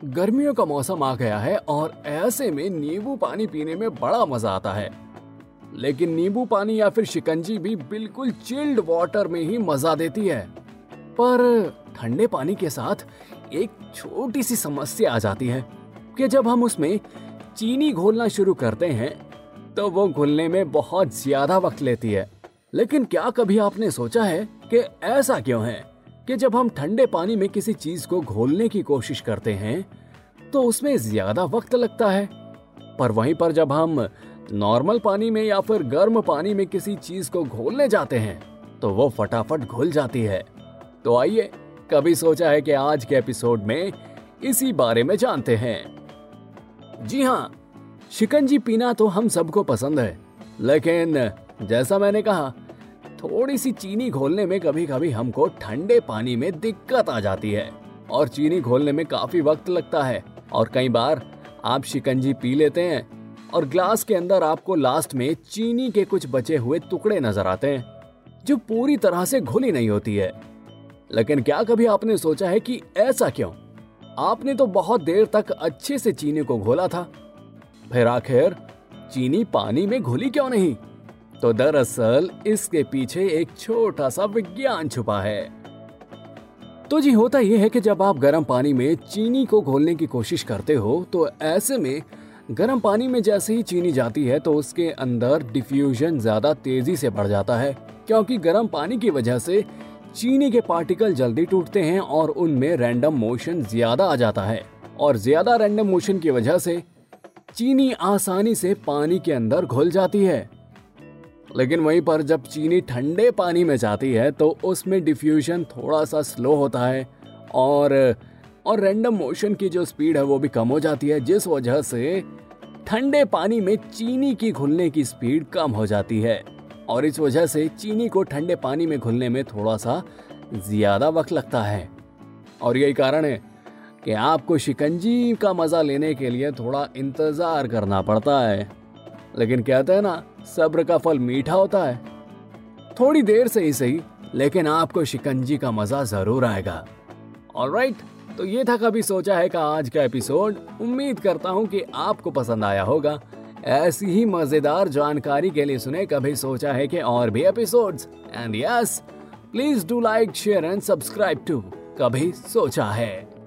गर्मियों का मौसम आ गया है और ऐसे में नींबू पानी पीने में बड़ा मज़ा आता है। लेकिन नींबू पानी या फिर शिकंजी भी बिल्कुल चिल्ड वाटर में ही मज़ा देती है। पर ठंडे पानी के साथ एक छोटी सी समस्या आ जाती है कि जब हम उसमें चीनी घोलना शुरू करते हैं तो वो घुलने में बहुत ज़्यादा वक्त लेती है। लेकिन क्या कभी आपने सोचा है कि ऐसा क्यों है? कि जब हम ठंडे पानी में किसी चीज़ को घोलने की कोशिश करते हैं तो उसमें ज़्यादा वक्त लगता है। पर वहीं पर जब हम नॉर्मल पानी में या फिर गर्म पानी में किसी चीज़ को घोलने जाते हैं तो वो फटाफट घुल जाती है। तो आइए, कभी सोचा है कि आज के एपिसोड में इसी बारे में जानते हैं। जी हाँ शिकंजी पीना तो हम सबको पसंद है, लेकिन जैसा मैंने कहा थोड़ी सी चीनी घोलने में कभी कभी हमको ठंडे पानी में दिक्कत आ जाती है। और चीनी घोलने में काफ़ी वक्त लगता है। और कई बार आप शिकंजी पी लेते हैं और ग्लास के अंदर आपको लास्ट में चीनी के कुछ बचे हुए टुकड़े नज़र आते हैं, जो पूरी तरह से घुली नहीं होती है। लेकिन क्या कभी आपने सोचा है कि ऐसा क्यों? आपने तो बहुत देर तक अच्छे से चीनी को घोला था। फिर आखिर चीनी पानी में घुली क्यों नहीं? तो दरअसल इसके पीछे एक छोटा सा विज्ञान छुपा है। तो जी, होता यह है कि जब आप गर्म पानी में चीनी को घोलने की कोशिश करते हो तो ऐसे में गर्म पानी में जैसे ही चीनी जाती है तो उसके अंदर डिफ्यूजन ज़्यादा तेज़ी से बढ़ जाता है, क्योंकि गर्म पानी की वजह से चीनी के पार्टिकल जल्दी टूटते हैं और उनमें रैंडम मोशन ज़्यादा आ जाता है। और ज़्यादा रैंडम मोशन की वजह से चीनी आसानी से पानी के अंदर घुल जाती है। लेकिन वहीं पर जब चीनी ठंडे पानी में जाती है तो उसमें डिफ्यूजन थोड़ा सा स्लो होता है और और रैंडम मोशन की जो स्पीड है, वो भी कम हो जाती है, जिस वजह से ठंडे पानी में चीनी की घुलने की स्पीड कम हो जाती है। और इस वजह से चीनी को ठंडे पानी में घुलने में थोड़ा सा ज़्यादा वक्त लगता है। और यही कारण है कि आपको शिकंजी का मज़ा लेने के लिए थोड़ा इंतज़ार करना पड़ता है। लेकिन कहते हैं ना, सब्र का फल मीठा होता है। थोड़ी देर से ही सही, लेकिन आपको शिकंजी का मज़ा ज़रूर आएगा। ऑलराइट तो ये था कभी सोचा है का आज का एपिसोड उम्मीद करता हूँ कि आपको पसंद आया होगा। ऐसी ही मज़ेदार जानकारी के लिए सुने, कभी सोचा है कि और भी episodes and yes please do like share and subscribe to कभी सोचा है।